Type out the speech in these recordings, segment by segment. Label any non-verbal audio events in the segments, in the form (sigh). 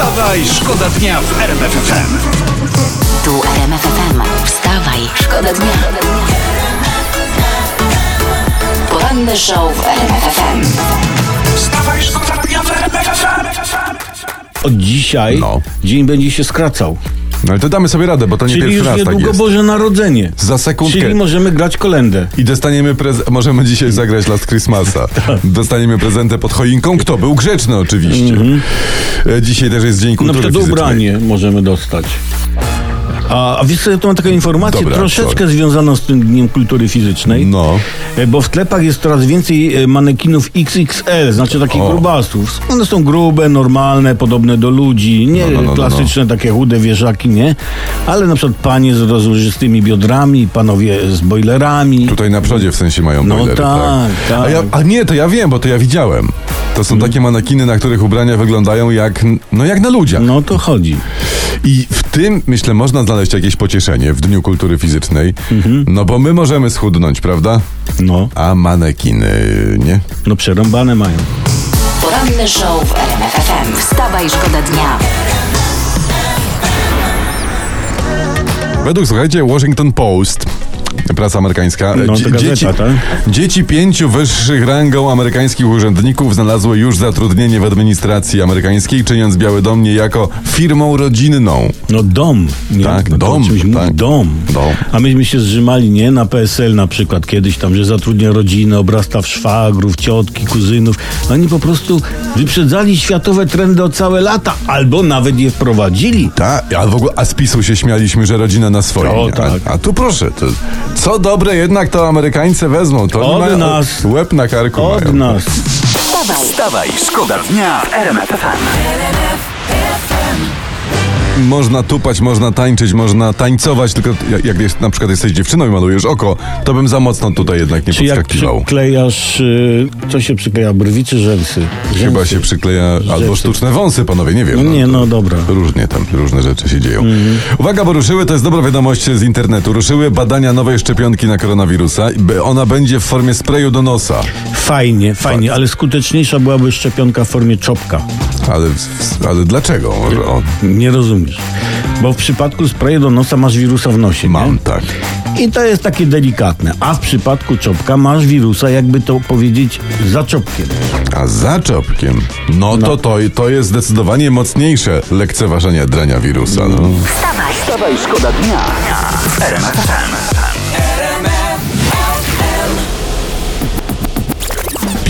Wstawaj, szkoda dnia w RMF FM. Tu RMF FM. Wstawaj, szkoda dnia. Poranny show w RMF FM. Wstawaj, szkoda dnia w RMF FM. Od dzisiaj No. dzień będzie się skracał. No ale to damy sobie radę, bo to nie Czyli pierwszy już raz tak niedługo jest. Boże Narodzenie. Za sekundkę. Czyli możemy grać kolendę. I dostaniemy prezent. Możemy dzisiaj zagrać Last Christmasa. (laughs) Tak. Dostaniemy prezentę pod choinką. Kto był grzeczny, oczywiście. E, Dzisiaj też jest Dzień Na Kultury przykład Fizycznej. ubranie możemy dostać. A, a wiesz co, ja tu mam taką informację Dobra, troszeczkę sorry. związaną z tym Dniem Kultury Fizycznej. No. E, Bo w sklepach jest coraz więcej e, manekinów XXL, znaczy takich O. grubasów. One są grube, normalne, podobne do ludzi, nie No, no, no, no, klasyczne takie chude wieżaki, nie. Ale na przykład panie z rozłożystymi biodrami, panowie z boilerami. Tutaj na przodzie w sensie mają No boilery, tak, tak. A, ja, a nie, to ja wiem, bo to ja widziałem. To są takie manekiny, na których ubrania wyglądają jak, no jak na ludziach. No to chodzi. I w tym, myślę, można znaleźć jakieś pocieszenie w Dniu Kultury Fizycznej. Mhm. No bo my możemy schudnąć, prawda? No, A manekiny nie. no przerąbane mają. Poranny show w RMF FM. Wstawaj, szkoda dnia. Według, słuchajcie, Washington Post, prasa amerykańska, No, dzie- to gazeta, dzieci, tak? dzieci pięciu wyższych rangą amerykańskich urzędników znalazły już zatrudnienie w administracji amerykańskiej, czyniąc Biały Dom niejako firmą rodzinną. No dom. Nie? Tak, no, dom, tak. dom. Dom. A myśmy się zrzymali, nie? Na PSL na przykład kiedyś tam, że zatrudnia rodzinę, obrasta w szwagrów, ciotki, kuzynów. Oni po prostu wyprzedzali światowe trendy o całe lata, albo nawet je wprowadzili. Tak, a w ogóle a z PiSu się śmialiśmy, że rodzina na swoim. O, tak. a, a tu proszę, to, co dobre jednak to Amerykańcy wezmą. To Od mają nas. łeb na karku Od mają. nas. Wstawaj, Wstawaj, szkoda dnia w RMF FM. Można tupać, można tańczyć, można tańcować, tylko jak, jak jest, na przykład jesteś dziewczyną i malujesz oko, to bym za mocno tutaj jednak nie Czy jak podskakiwał. przyklejasz, y, co się przykleja, brwi czy rzęsy? Chyba Rzęsy. się przykleja albo sztuczne wąsy, panowie, nie wiem. No nie, to no dobra. Różnie tam, różne rzeczy się dzieją. Uwaga, bo ruszyły, to jest dobra wiadomość z internetu, ruszyły badania nowej szczepionki na koronawirusa. Ona będzie w formie sprayu do nosa. Fajnie, fajnie, ale skuteczniejsza byłaby szczepionka w formie czopka. Ale, ale dlaczego? O, Nie rozumiesz. Bo w przypadku sprayu do nosa masz wirusa w nosie. mam, Nie? tak. I to jest takie delikatne. A w przypadku czopka masz wirusa, jakby to powiedzieć, za czopkiem. A za czopkiem, no, to, to to jest zdecydowanie mocniejsze lekceważenie drania wirusa. No. wstawaj. Wstawaj, szkoda dnia w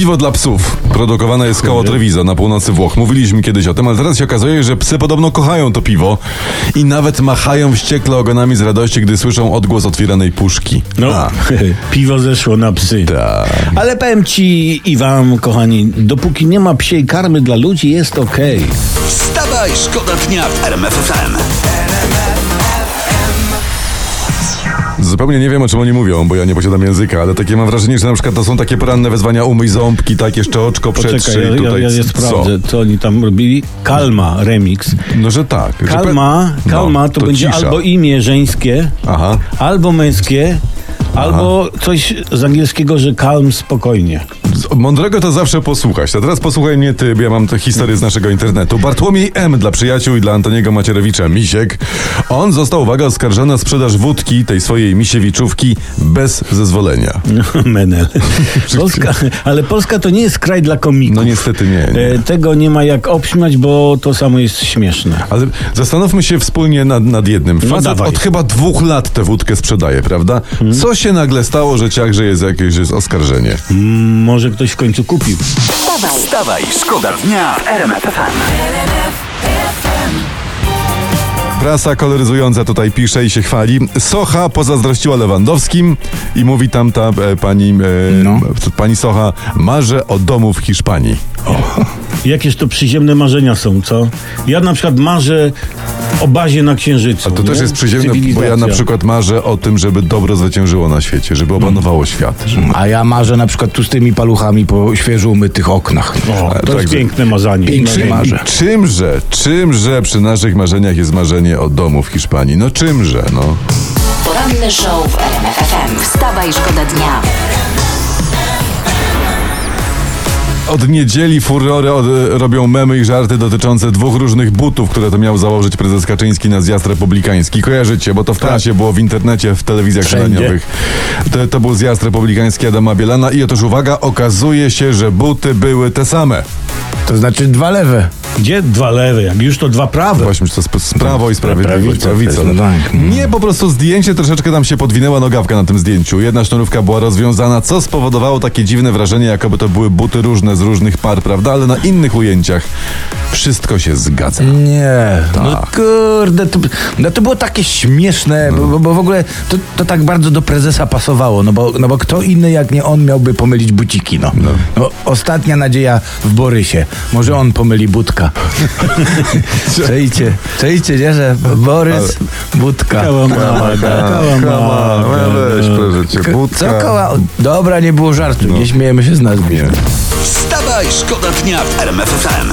Piwo dla psów. Produkowane jest koło Treviso na północy Włoch. Mówiliśmy kiedyś o tym, ale teraz się okazuje, że psy podobno kochają to piwo i nawet machają wściekle ogonami z radości, gdy słyszą odgłos otwieranej puszki. No, A, (laughs) piwo zeszło na psy. tak. Ale powiem ci i wam, kochani, dopóki nie ma psiej karmy dla ludzi, jest okej. Wstawaj, szkoda dnia w RMF Zupełnie nie wiem, o czym oni mówią, bo ja nie posiadam języka, ale takie mam wrażenie, że na przykład to są takie poranne wezwania umyj ząbki, tak, jeszcze oczko przetrzyj ja, ja, tutaj. ja, ja co? sprawdzę, co oni tam robili. Kalma remix. No, że tak. że pe- Kalma, No, kalma to, będzie cisza. albo imię żeńskie, Aha. albo męskie, albo coś z angielskiego, że kalm spokojnie. Mądrego to zawsze posłuchać. A teraz posłuchaj mnie ty, bo ja mam tę historię z naszego internetu. Bartłomiej M. dla przyjaciół i dla Antoniego Macierewicza, Misiek. On został, uwaga, oskarżony o sprzedaż wódki, tej swojej misiewiczówki, bez zezwolenia. (laughs) Menel. Polska, ale Polska to nie jest kraj dla komików. No niestety nie, nie. E, Tego nie ma jak obśmiać, bo to samo jest śmieszne. Ale zastanówmy się wspólnie nad, nad jednym. Facet dawaj. od chyba dwóch lat tę wódkę sprzedaje, prawda? Co się nagle stało, że ciachże jest jakieś jest oskarżenie? Mm, Ktoś w końcu kupił. Wstawaj, Wstawaj, szkoda dnia w RMF. Prasa koloryzująca tutaj pisze i się chwali. Socha pozazdrościła Lewandowskim i mówi tam ta e, pani, e, No. pani Socha, marzę o domu w Hiszpanii. Jakież to przyziemne marzenia są, co? Ja na przykład marzę o bazie na Księżycu. To też nie? jest przyziemne, bo ja na przykład marzę o tym, żeby dobro zwyciężyło na świecie, żeby opanowało świat. Żeby... A ja marzę na przykład tu z tymi paluchami po świeżo umytych oknach. O, to tak, jest piękne marzenie. Piękne I marzę. czymże, czymże przy naszych marzeniach jest marzenie o domu w Hiszpanii? No czymże, no. Poranny show w RMF FM. Wstawaj, szkoda dnia. Od niedzieli furory od, robią memy i żarty dotyczące dwóch różnych butów, które to miał założyć prezes Kaczyński na zjazd republikański. Kojarzycie, bo to w prasie było, w internecie, w telewizjach śniadaniowych. To, to był zjazd republikański Adama Bielana i otóż uwaga, okazuje się, że buty były te same. To znaczy dwa lewe. Gdzie dwa lewe? Jak już to dwa prawe. Właśnie, że to sp- z prawo i sprawiedliwość. Prawica, no tak. Nie, po prostu zdjęcie troszeczkę tam się podwinęła nogawka na tym zdjęciu. Jedna sznurówka była rozwiązana, co spowodowało takie dziwne wrażenie, jakoby to były buty różne z różnych par, prawda? Ale na innych ujęciach wszystko się zgadza. Nie, no Tak. kurde, to, no to było takie śmieszne, bo, bo w ogóle to, to tak bardzo do prezesa pasowało, no bo, no bo kto inny jak nie on miałby pomylić buciki, no. no. ostatnia nadzieja w Borysie, może on pomyli budka. (laughs) Czejcie, czejcie, nie, że Borys, budka. Kałamaga, kałamaga. weź, proszę cię, budka. Co koła? Dobra, nie było żartu, nie śmiejemy się z nazwisk. Wstawaj, szkoda dnia w RMF FM.